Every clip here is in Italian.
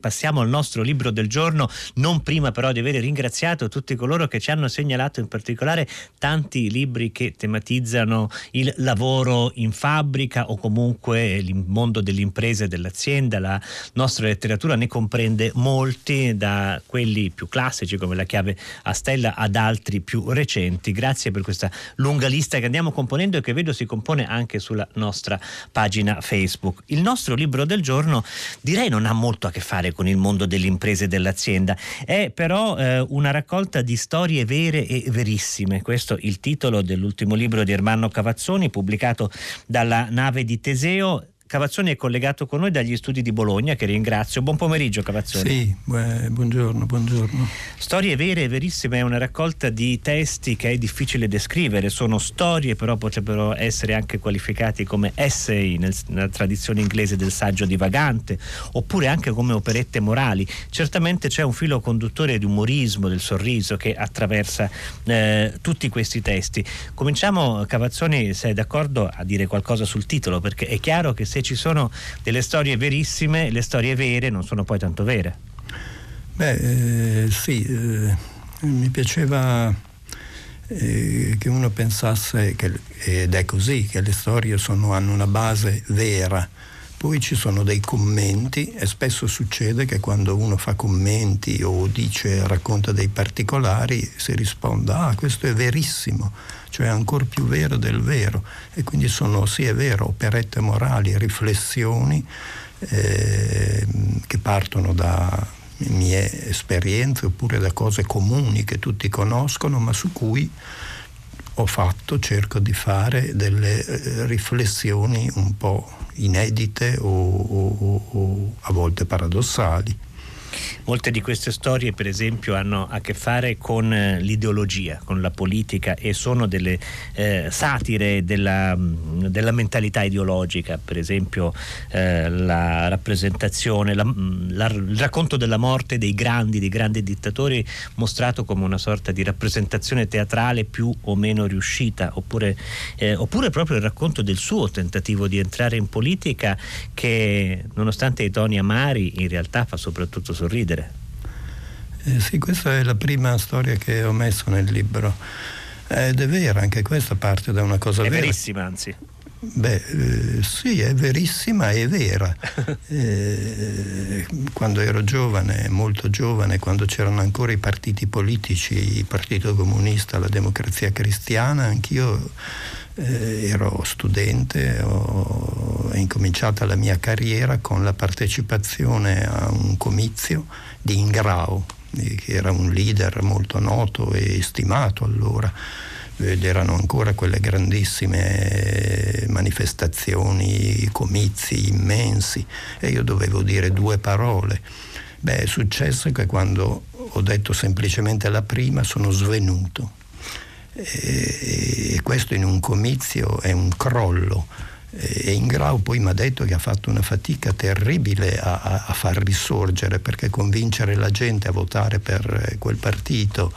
Passiamo al nostro libro del giorno, non prima però di aver ringraziato tutti coloro che ci hanno segnalato in particolare tanti libri che tematizzano il lavoro in fabbrica o comunque il mondo delle imprese e dell'azienda. La nostra letteratura ne comprende molti, da quelli più classici come la chiave a stella ad altri più recenti. Grazie per questa lunga lista che andiamo componendo e che vedo si compone anche sulla nostra pagina Facebook. Il nostro libro del giorno direi non ha molto a che fare con il mondo delle imprese e dell'azienda. È però eh, una raccolta di storie vere e verissime. Questo è il titolo dell'ultimo libro di Ermanno Cavazzoni, pubblicato dalla nave di Teseo Cavazzoni è collegato con noi dagli studi di Bologna, che ringrazio. Buon pomeriggio Cavazzoni. Sì, buongiorno, buongiorno. Storie vere e verissime è una raccolta di testi che è difficile descrivere, sono storie però potrebbero essere anche qualificati come essay nel, nella tradizione inglese del saggio divagante, oppure anche come operette morali. Certamente c'è un filo conduttore di umorismo, del sorriso che attraversa eh, tutti questi testi. Cominciamo Cavazzoni, sei d'accordo a dire qualcosa sul titolo, perché è chiaro che se se ci sono delle storie verissime, le storie vere non sono poi tanto vere. Beh, eh, sì, eh, mi piaceva eh, che uno pensasse, che, ed è così, che le storie sono, hanno una base vera. Poi ci sono dei commenti e spesso succede che quando uno fa commenti o dice, racconta dei particolari, si risponda, ah, questo è verissimo cioè ancora più vero del vero. E quindi sono, sì è vero, operette morali, riflessioni eh, che partono da mie esperienze oppure da cose comuni che tutti conoscono, ma su cui ho fatto, cerco di fare delle eh, riflessioni un po' inedite o, o, o a volte paradossali. Molte di queste storie, per esempio, hanno a che fare con eh, l'ideologia, con la politica e sono delle eh, satire della, mm, della, mentalità ideologica, per esempio eh, la rappresentazione, la, mm, la, il racconto della morte dei grandi, dei grandi dittatori mostrato come una sorta di rappresentazione teatrale più o meno riuscita, oppure, eh, oppure proprio il racconto del suo tentativo di entrare in politica che nonostante i toni amari in realtà fa soprattutto sorridere. Eh, sì, questa è la prima storia che ho messo nel libro. Ed è vera, anche questa parte da una cosa è vera. È verissima, anzi. Beh, eh, sì, è verissima e vera. eh, quando ero giovane, molto giovane, quando c'erano ancora i partiti politici, il Partito Comunista, la Democrazia Cristiana, anch'io eh, ero studente, ho incominciato la mia carriera con la partecipazione a un comizio di Ingrao, eh, che era un leader molto noto e stimato allora ed erano ancora quelle grandissime manifestazioni, comizi immensi e io dovevo dire due parole. Beh, è successo che quando ho detto semplicemente la prima sono svenuto e questo in un comizio è un crollo. E Ingrau poi mi ha detto che ha fatto una fatica terribile a, a, a, far risorgere perché convincere la gente a votare per quel partito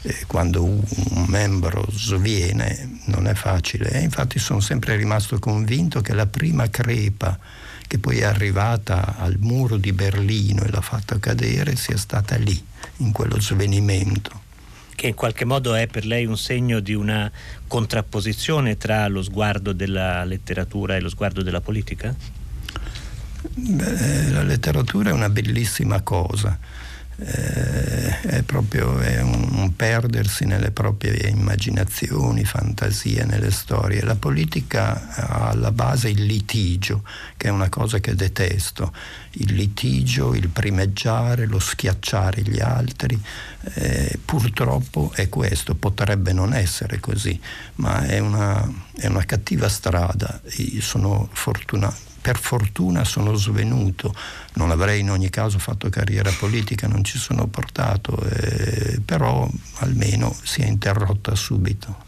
eh, quando un membro sviene non è facile. E infatti sono sempre rimasto convinto che la prima crepa che poi è arrivata al muro di Berlino e l'ha fatta cadere sia stata lì, in quello svenimento che in qualche modo è per lei un segno di una contrapposizione tra lo sguardo della letteratura e lo sguardo della politica? Beh, la letteratura è una bellissima cosa eh, è proprio è un, un, perdersi nelle proprie immaginazioni, fantasie, nelle storie. La politica ha alla base il litigio, che è una cosa che detesto, il litigio, il primeggiare, lo schiacciare gli altri. Eh, purtroppo è questo, potrebbe non essere così, ma è una, è una cattiva strada. Io sono fortunato per fortuna sono svenuto, non avrei in ogni caso fatto carriera politica, non ci sono portato, eh, però almeno si è interrotta subito.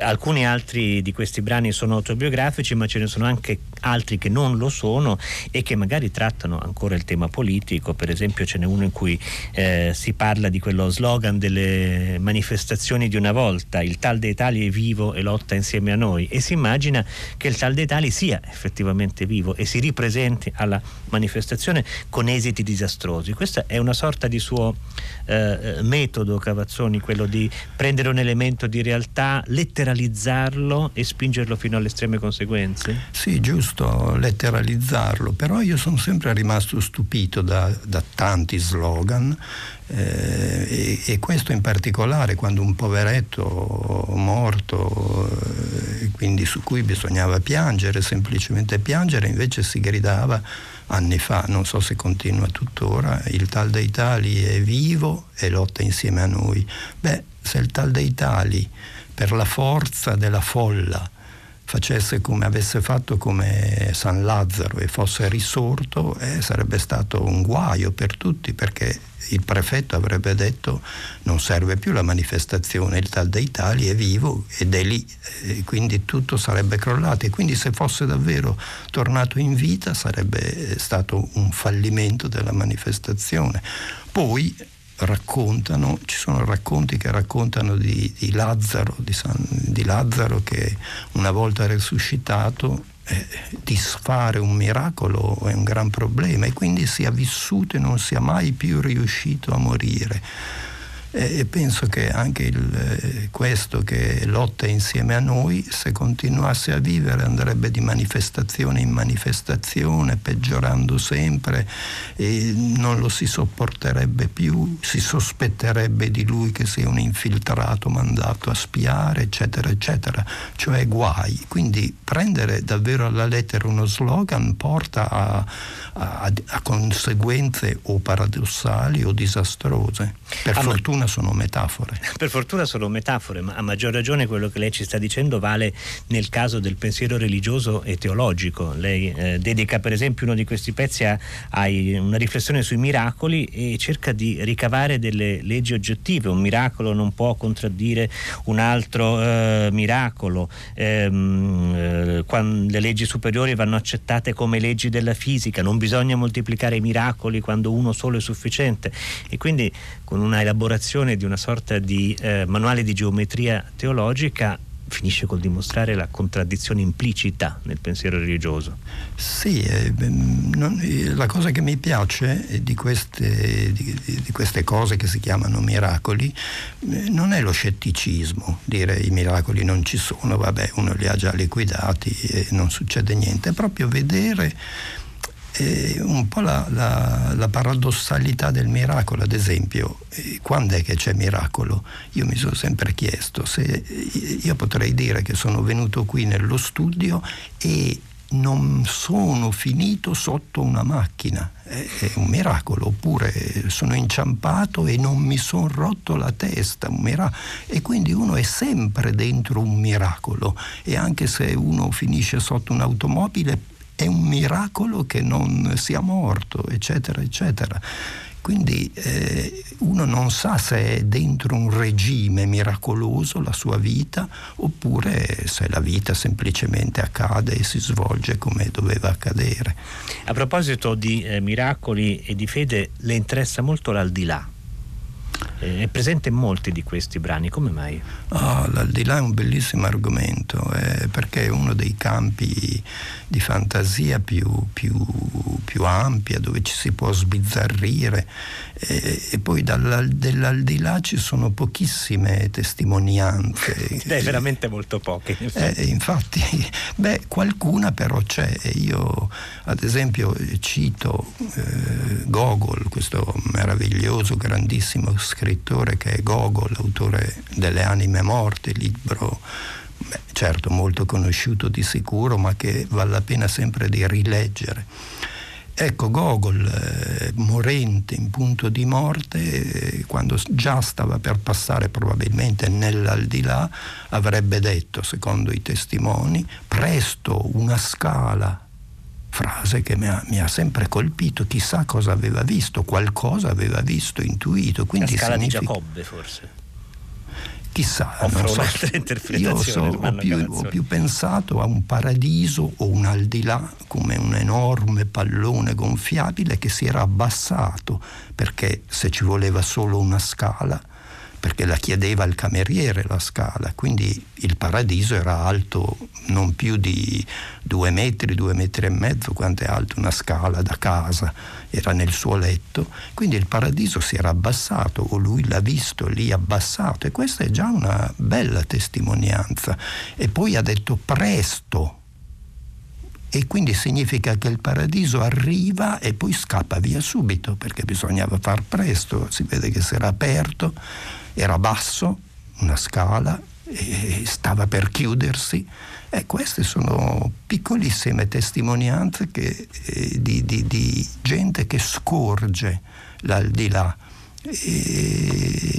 Alcuni altri di questi brani sono autobiografici, ma ce ne sono anche altri che non lo sono e che magari trattano ancora il tema politico. Per esempio ce n'è uno in cui eh, si parla di quello slogan delle manifestazioni di una volta, il tal dei tali è vivo e lotta insieme a noi e si immagina che il tal dei tali sia effettivamente vivo e si ripresenti alla manifestazione con esiti disastrosi. Questa è una sorta di suo eh, metodo Cavazzoni, quello di prendere un elemento di realtà, letteralizzarlo e spingerlo fino alle estreme conseguenze? Sì, giusto, letteralizzarlo, però io sono sempre rimasto stupito da, da tanti slogan eh, e, e, questo in particolare quando un poveretto morto, eh, quindi su cui bisognava piangere, semplicemente piangere, invece si gridava anni fa, non so se continua tuttora, il tal dei tali è vivo e lotta insieme a noi. Beh, se il tal dei tali per la forza della folla facesse come avesse fatto come San Lazzaro e fosse risorto, eh, sarebbe stato un guaio per tutti perché il prefetto avrebbe detto non serve più la manifestazione, il tal dei tali è vivo ed è lì, e quindi tutto sarebbe crollato e quindi se fosse davvero tornato in vita sarebbe stato un fallimento della manifestazione. Poi raccontano, ci sono racconti che raccontano di, di, Lazzaro, di, San, di Lazzaro che una volta risuscitato eh, disfare un miracolo è un gran problema e quindi sia vissuto e non sia mai più riuscito a morire e penso che anche il, eh, questo che lotta insieme a noi, se continuasse a vivere, andrebbe di manifestazione in manifestazione, peggiorando sempre e non lo si sopporterebbe più, si sospetterebbe di lui che sia un infiltrato mandato a spiare, eccetera, eccetera, cioè guai. Quindi prendere davvero alla lettera uno slogan porta a, a, a conseguenze o paradossali o disastrose. Per ah, fortuna sono metafore. Per fortuna sono metafore, ma a maggior ragione quello che lei ci sta dicendo vale nel caso del pensiero religioso e teologico. Lei eh, dedica per esempio uno di questi pezzi a, a, una riflessione sui miracoli e cerca di ricavare delle leggi oggettive. Un miracolo non può contraddire un altro eh, miracolo. Ehm, eh, le leggi superiori vanno accettate come leggi della fisica, non bisogna moltiplicare i miracoli quando uno solo è sufficiente. E quindi con una elaborazione di una sorta di eh, manuale di geometria teologica finisce col dimostrare la contraddizione implicita nel pensiero religioso. Sì, eh, non, eh, la cosa che mi piace di queste, di, di queste, cose che si chiamano miracoli eh, non è lo scetticismo, dire i miracoli non ci sono, vabbè, uno li ha già liquidati e non succede niente, è proprio vedere eh, un po' la, la, la, paradossalità del miracolo, ad esempio, eh, quando è che c'è miracolo? Io mi sono sempre chiesto se io potrei dire che sono venuto qui nello studio e non sono finito sotto una macchina, è un miracolo, oppure sono inciampato e non mi sono rotto la testa, e quindi uno è sempre dentro un miracolo e anche se uno finisce sotto un'automobile è un miracolo che non sia morto, eccetera, eccetera. Quindi eh, uno non sa se è dentro un regime miracoloso la sua vita oppure se la vita semplicemente accade e si svolge come doveva accadere. A proposito di eh, miracoli e di fede, le interessa molto l'aldilà? Eh, è presente in molti di questi brani, come mai? Oh, l'aldilà è un bellissimo argomento eh, perché è uno dei campi di fantasia più, più, più ampia dove ci si può sbizzarrire e, e poi dell'aldilà ci sono pochissime testimonianze. Beh, veramente molto poche. Eh, infatti, beh, qualcuna però c'è. Io ad esempio cito eh, Gogol, questo meraviglioso, grandissimo scrittore che è Gogol, autore delle anime morte, libro beh, certo molto conosciuto di sicuro, ma che vale la pena sempre di rileggere. Ecco, Gogol, eh, morente in punto di morte, eh, quando già stava per passare probabilmente nell'aldilà, avrebbe detto, secondo i testimoni, presto una scala, frase che mi ha, mi ha sempre colpito, chissà cosa aveva visto, qualcosa aveva visto, intuito. Quindi La scala significa... di Giacobbe forse chissà, offro so. un'altra interpretazione. Io so, ho, più, ho più pensato a un paradiso o un al di là come un enorme pallone gonfiabile che si era abbassato perché se ci voleva solo una scala perché la chiedeva il cameriere la scala, quindi il paradiso era alto non più di due metri, due metri e mezzo, quanto è alto una scala da casa, era nel suo letto, quindi il paradiso si era abbassato o lui l'ha visto lì abbassato e questa è già una bella testimonianza. E poi ha detto presto, e quindi significa che il paradiso arriva e poi scappa via subito perché bisognava far presto, si vede che si era aperto, era basso, una scala, e stava per chiudersi. E queste sono piccolissime testimonianze che, eh, di, di, di, gente che scorge l'aldilà.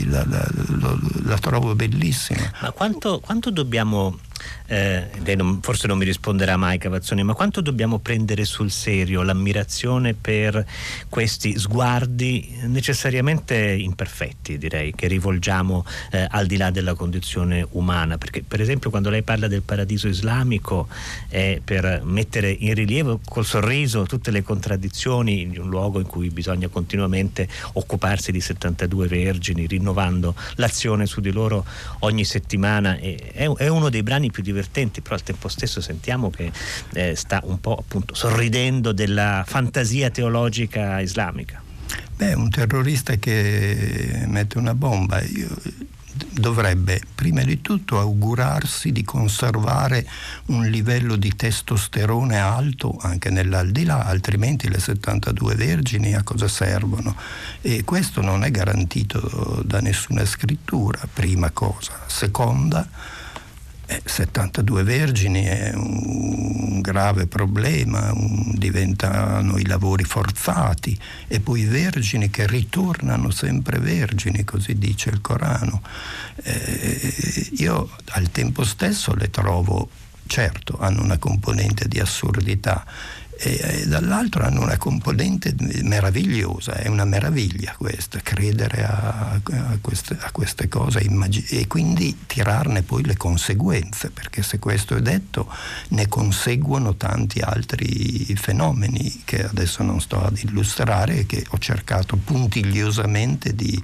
La, la, la, la trovo bellissima. Ma quanto, quanto dobbiamo eh, lei non, forse non mi risponderà mai Cavazzoni, ma quanto dobbiamo prendere sul serio l'ammirazione per questi sguardi necessariamente imperfetti, direi, che rivolgiamo eh, al di là della condizione umana? Perché per esempio quando lei parla del paradiso islamico è per mettere in rilievo col sorriso tutte le contraddizioni di un luogo in cui bisogna continuamente occuparsi di 72 vergini, rinnovando l'azione su di loro ogni settimana. È, è uno dei brani più divertenti, però al tempo stesso sentiamo che eh, sta un po' appunto sorridendo della fantasia teologica islamica. Beh, un terrorista che mette una bomba, dovrebbe prima di tutto augurarsi di conservare un livello di testosterone alto anche nell'aldilà, altrimenti le 72 vergini a cosa servono? E questo non è garantito da nessuna scrittura, prima cosa. Seconda, 72 vergini è un grave problema, un, diventano i lavori forzati e poi vergini che ritornano sempre vergini, così dice il Corano. Eh, io al tempo stesso le trovo, certo, hanno una componente di assurdità e, e dall'altro hanno una componente meravigliosa, è una meraviglia questa, credere a, a, queste, a queste, cose immag- e quindi tirarne poi le conseguenze, perché se questo è detto ne conseguono tanti altri fenomeni che adesso non sto ad illustrare e che ho cercato puntigliosamente di,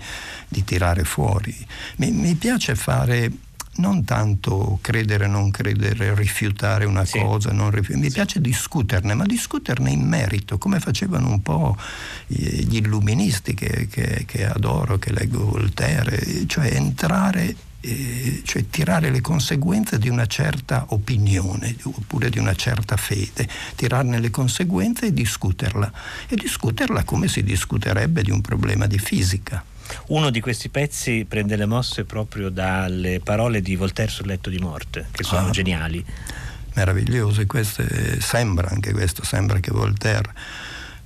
di tirare fuori. Mi, mi piace fare non tanto credere, non credere, rifiutare una sì. cosa, rifiut- mi sì. piace discuterne, ma discuterne in merito, come facevano un po' gli illuministi che, che, che adoro, che leggo Voltaire, cioè entrare cioè tirare le conseguenze di una certa opinione oppure di una certa fede, tirarne le conseguenze e discuterla. E discuterla come si discuterebbe di un problema di fisica. Uno di questi pezzi prende le mosse proprio dalle parole di Voltaire sul letto di morte, che sono ah, geniali. Meravigliose, queste, sembra anche questo, sembra che Voltaire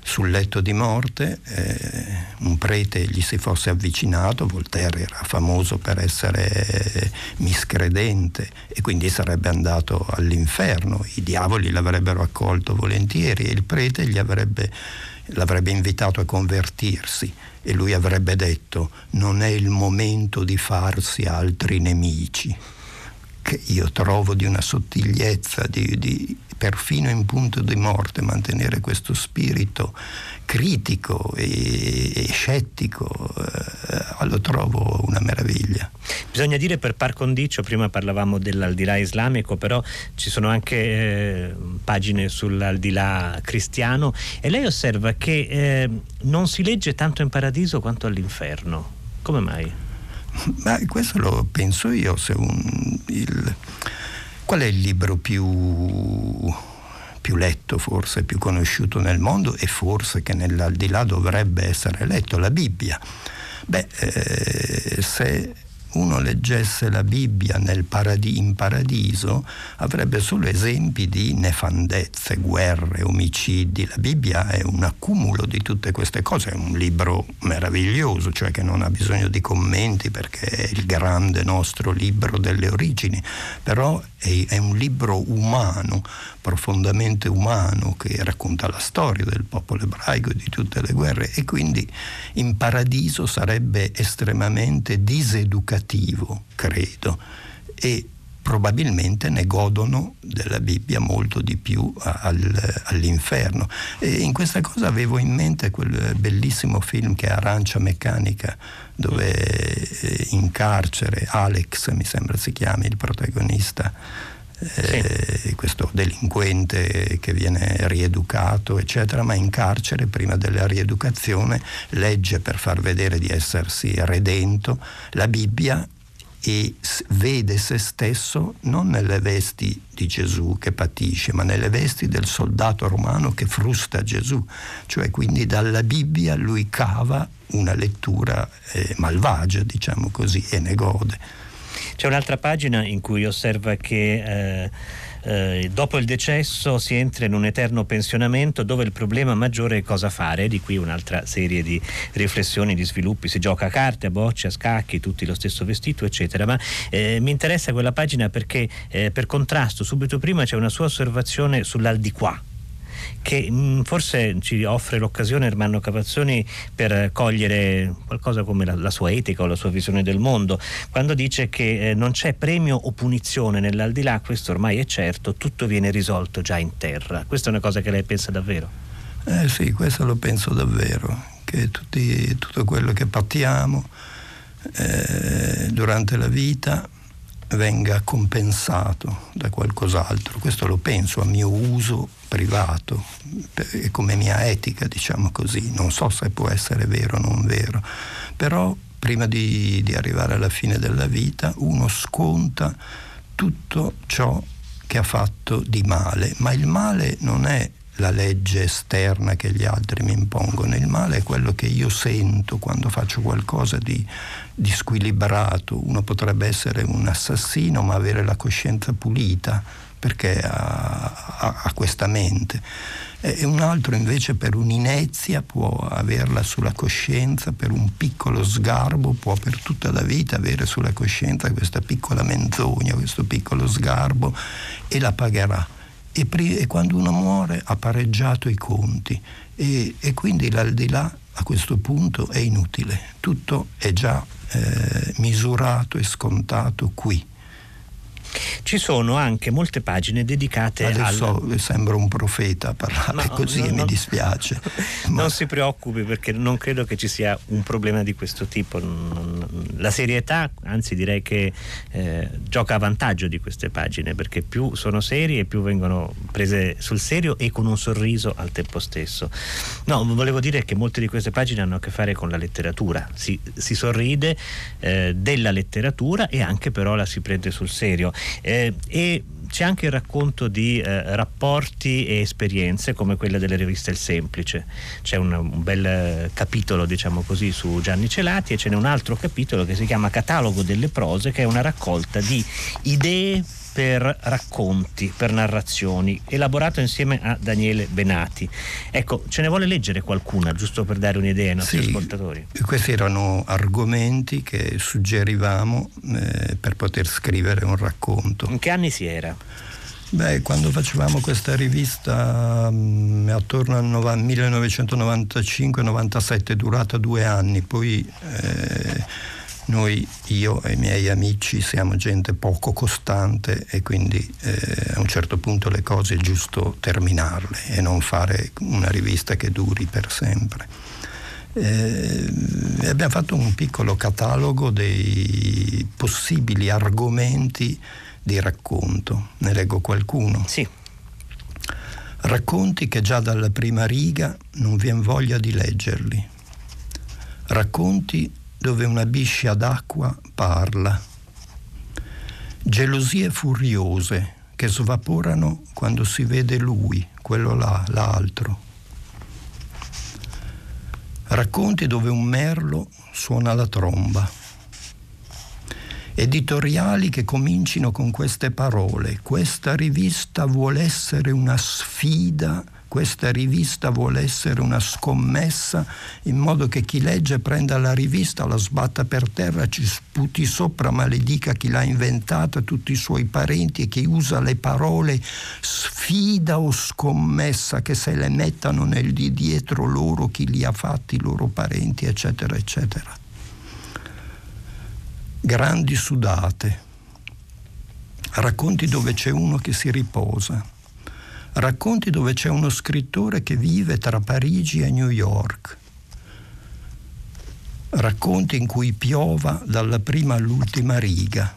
sul letto di morte eh, un prete gli si fosse avvicinato, Voltaire era famoso per essere miscredente e quindi sarebbe andato all'inferno, i diavoli l'avrebbero accolto volentieri e il prete avrebbe, l'avrebbe invitato a convertirsi e lui avrebbe detto non è il momento di farsi altri nemici, che io trovo di una sottigliezza, di, di, perfino in punto di morte, mantenere questo spirito critico e, scettico, eh, lo trovo una meraviglia. Bisogna dire per par condicio, prima parlavamo dell'aldilà islamico, però ci sono anche eh, pagine sull'aldilà cristiano e lei osserva che eh, non si legge tanto in paradiso quanto all'inferno. Come mai? Ma questo lo penso io, se un, il, Qual è il libro più, più letto, forse più conosciuto nel mondo e forse che nell'aldilà dovrebbe essere letto? La Bibbia. Beh, eh, se uno leggesse la Bibbia paradi- in paradiso avrebbe solo esempi di nefandezze, guerre, omicidi. La Bibbia è un accumulo di tutte queste cose, è un libro meraviglioso, cioè che non ha bisogno di commenti perché è il grande nostro libro delle origini, però è, è un libro umano, profondamente umano, che racconta la storia del popolo ebraico e di tutte le guerre e quindi in paradiso sarebbe estremamente diseducativo negativo, credo, e probabilmente ne godono della Bibbia molto di più al, all'inferno. E in questa cosa avevo in mente quel bellissimo film che è Arancia Meccanica, dove eh, in carcere Alex, mi sembra si chiami, il protagonista, eh, sì. questo delinquente che viene rieducato, eccetera, ma in carcere prima della rieducazione legge per far vedere di essersi redento la Bibbia e vede se stesso non nelle vesti di Gesù che patisce, ma nelle vesti del soldato romano che frusta Gesù. Cioè quindi dalla Bibbia lui cava una lettura eh, malvagia, diciamo così, e ne gode. C'è un'altra pagina in cui osserva che eh, eh, dopo il decesso si entra in un eterno pensionamento dove il problema maggiore è cosa fare, di qui un'altra serie di riflessioni, di sviluppi, si gioca a carte, a bocce, a scacchi, tutti lo stesso vestito, eccetera, ma eh, mi interessa quella pagina perché eh, per contrasto subito prima c'è una sua osservazione sull'aldilà che mh, mm, forse ci offre l'occasione Ermanno Capazzoni per cogliere qualcosa come la, la, sua etica o la sua visione del mondo, quando dice che eh, non c'è premio o punizione nell'aldilà, questo ormai è certo, tutto viene risolto già in terra. Questa è una cosa che lei pensa davvero? Eh sì, questo lo penso davvero, che tutti, tutto quello che pattiamo eh, durante la vita venga compensato da qualcos'altro. Questo lo penso a mio uso privato e come mia etica, diciamo così. Non so se può essere vero o non vero, però prima di, di arrivare alla fine della vita uno sconta tutto ciò che ha fatto di male, ma il male non è la legge esterna che gli altri mi impongono, il male è quello che io sento quando faccio qualcosa di, di squilibrato. Uno potrebbe essere un assassino ma avere la coscienza pulita perché ha, ha, ha questa mente. E un altro invece per un'inezia può averla sulla coscienza, per un piccolo sgarbo può per tutta la vita avere sulla coscienza questa piccola menzogna, questo piccolo sgarbo e la pagherà. E, e quando uno muore ha pareggiato i conti. E, e quindi l'aldilà a questo punto è inutile, tutto è già eh, misurato e scontato qui. Ci sono anche molte pagine dedicate Adesso al... sembra un profeta parlare no, così no, e no, mi dispiace. Ma... Non si preoccupi perché non credo che ci sia un problema di questo tipo. La serietà, anzi direi che eh, gioca a vantaggio di queste pagine perché più sono serie più vengono prese sul serio e con un sorriso al tempo stesso. No, volevo dire che molte di queste pagine hanno a che fare con la letteratura. Si, si sorride eh, della letteratura e anche però la si prende sul serio. Eh, e c'è anche il racconto di eh, rapporti e esperienze come quella delle riviste Il Semplice. C'è un, un, bel capitolo, diciamo così, su Gianni Celati e ce n'è un altro capitolo che si chiama Catalogo delle prose, che è una raccolta di idee per racconti, per narrazioni, elaborato insieme a Daniele Benati. Ecco, ce ne vuole leggere qualcuna, giusto per dare un'idea ai nostri sì, ascoltatori? Questi erano argomenti che suggerivamo eh, per poter scrivere un racconto. In che anni si era? Beh, quando facevamo questa rivista mh, mm, attorno al 1995-97, durata due anni, poi... Eh, noi, io e i miei amici, siamo gente poco costante e quindi eh, a un certo punto le cose è giusto terminarle e non fare una rivista che duri per sempre. Eh, abbiamo fatto un piccolo catalogo dei possibili argomenti di racconto. Ne leggo qualcuno. Sì. Racconti che già dalla prima riga non vi è voglia di leggerli. Racconti dove una biscia d'acqua parla. Gelosie furiose che svaporano quando si vede lui, quello là, l'altro. Racconti dove un merlo suona la tromba. Editoriali che comincino con queste parole. Questa rivista vuole essere una sfida questa rivista vuole essere una scommessa in modo che chi legge prenda la rivista, la sbatta per terra, ci sputi sopra, maledica chi l'ha inventata, tutti i suoi parenti e chi usa le parole sfida o scommessa che se le mettano nel di dietro loro, chi li ha fatti, i loro parenti, eccetera, eccetera. grandi sudate, racconti dove c'è uno che si riposa, racconti dove c'è uno scrittore che vive tra Parigi e New York, racconti in cui piova dalla prima all'ultima riga,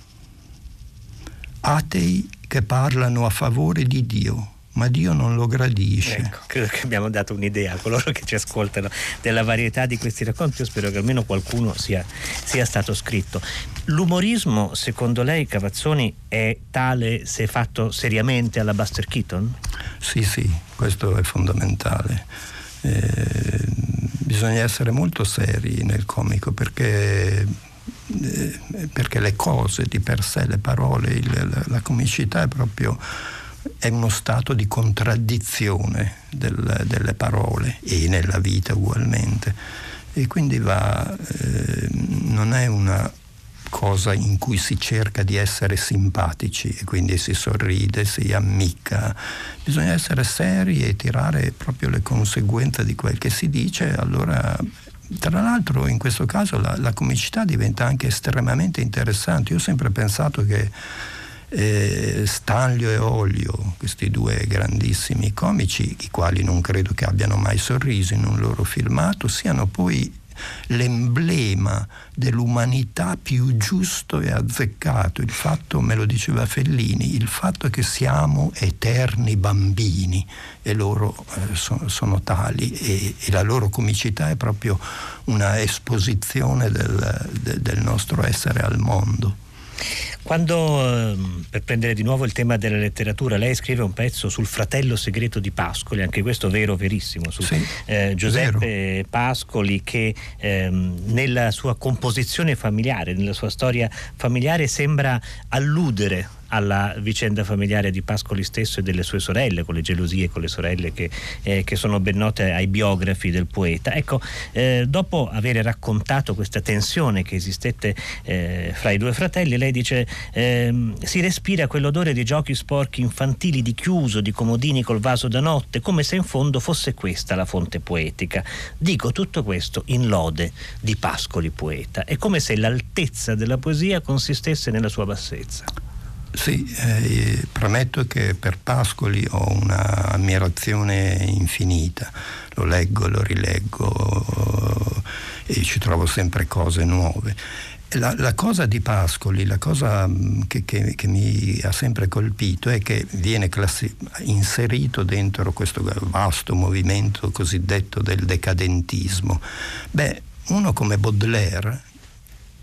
atei che parlano a favore di Dio, ma Dio non lo gradisce. Ecco, credo che abbiamo dato un'idea a coloro che ci ascoltano della varietà di questi racconti. Io spero che almeno qualcuno sia, sia stato scritto. L'umorismo, secondo lei, Cavazzoni, è tale se fatto seriamente alla Buster Keaton? Sì, sì, questo è fondamentale. Eh, bisogna essere molto seri nel comico perché eh, perché le cose di per sé, le parole, il, la, la comicità è proprio è uno stato di contraddizione del, delle parole e nella vita ugualmente. E quindi va, eh, non è una cosa in cui si cerca di essere simpatici e quindi si sorride, si ammicca. Bisogna essere seri e tirare proprio le conseguenze di quel che si dice, allora tra l'altro in questo caso la, la comicità diventa anche estremamente interessante. Io ho sempre pensato che eh, Stanlio e Olio, questi due grandissimi comici, i quali non credo che abbiano mai sorriso in un loro filmato, siano poi l'emblema dell'umanità più giusto e azzeccato. Il fatto, me lo diceva Fellini, il fatto che siamo eterni bambini e loro eh, sono, sono, tali e, e, la loro comicità è proprio una esposizione del, de, del nostro essere al mondo. Quando, ehm, per prendere di nuovo il tema della letteratura, lei scrive un pezzo sul fratello segreto di Pascoli, anche questo vero, verissimo, su sì, eh, Giuseppe vero. Pascoli che ehm, nella sua composizione familiare, nella sua storia familiare sembra alludere alla vicenda familiare di Pascoli stesso e delle sue sorelle, con le gelosie con le sorelle che, eh, che sono ben note ai biografi del poeta. Ecco, eh, dopo aver raccontato questa tensione che esistette eh, fra i due fratelli, lei dice ehm, si respira quell'odore di giochi sporchi infantili, di chiuso, di comodini col vaso da notte, come se in fondo fosse questa la fonte poetica. Dico tutto questo in lode di Pascoli poeta. È come se l'altezza della poesia consistesse nella sua bassezza. Sì, eh, premetto che per Pascoli ho un'ammirazione infinita, lo leggo, lo rileggo e ci trovo sempre cose nuove. La, la cosa di Pascoli, la cosa mm, che, che, che, mi ha sempre colpito è che viene classi- inserito dentro questo vasto movimento cosiddetto del decadentismo. Beh, uno come Baudelaire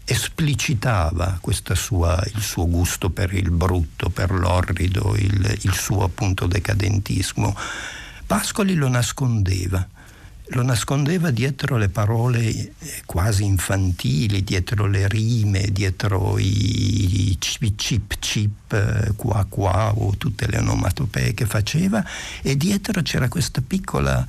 esplicitava sua, il suo gusto per il brutto, per l'orrido, il, il suo appunto decadentismo. Pascoli lo nascondeva lo nascondeva dietro le parole eh, quasi infantili, dietro le rime, dietro i cip cip cip, eh, qua qua o tutte le onomatopee che faceva e dietro c'era questa piccola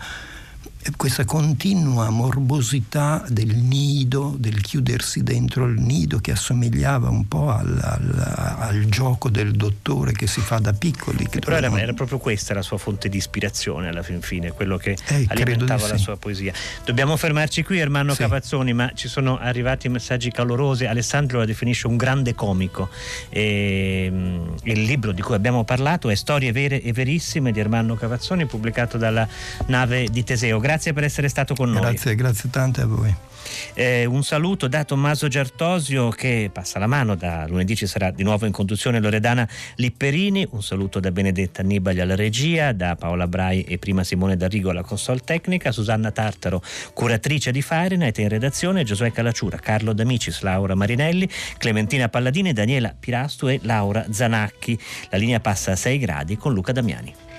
questa continua morbosità del nido, del chiudersi dentro il nido che assomigliava un po' al, al, al gioco del dottore che si fa da piccoli. Però era, era, proprio questa la sua fonte di ispirazione alla fin fine, quello che eh, alimentava la sì. sua poesia. Dobbiamo fermarci qui Ermanno sì. Capazzoni, ma ci sono arrivati messaggi calorosi. Alessandro la definisce un grande comico. E, um, il libro di cui abbiamo parlato è Storie vere e verissime di Ermanno Cavazzoni, pubblicato dalla nave di Teseo grazie per essere stato con noi. Grazie, grazie tante a voi. Eh, un saluto da Tommaso Giartosio che passa la mano, da lunedì ci sarà di nuovo in conduzione Loredana Lipperini, un saluto da Benedetta Annibali alla regia, da Paola Brai e prima Simone D'Arrigo alla console tecnica, Susanna Tartaro, curatrice di Fahrenheit in redazione, Giosuè Calacciura, Carlo D'Amicis, Laura Marinelli, Clementina Palladini, Daniela Pirastu e Laura Zanacchi. La linea passa a 6 gradi con Luca Damiani.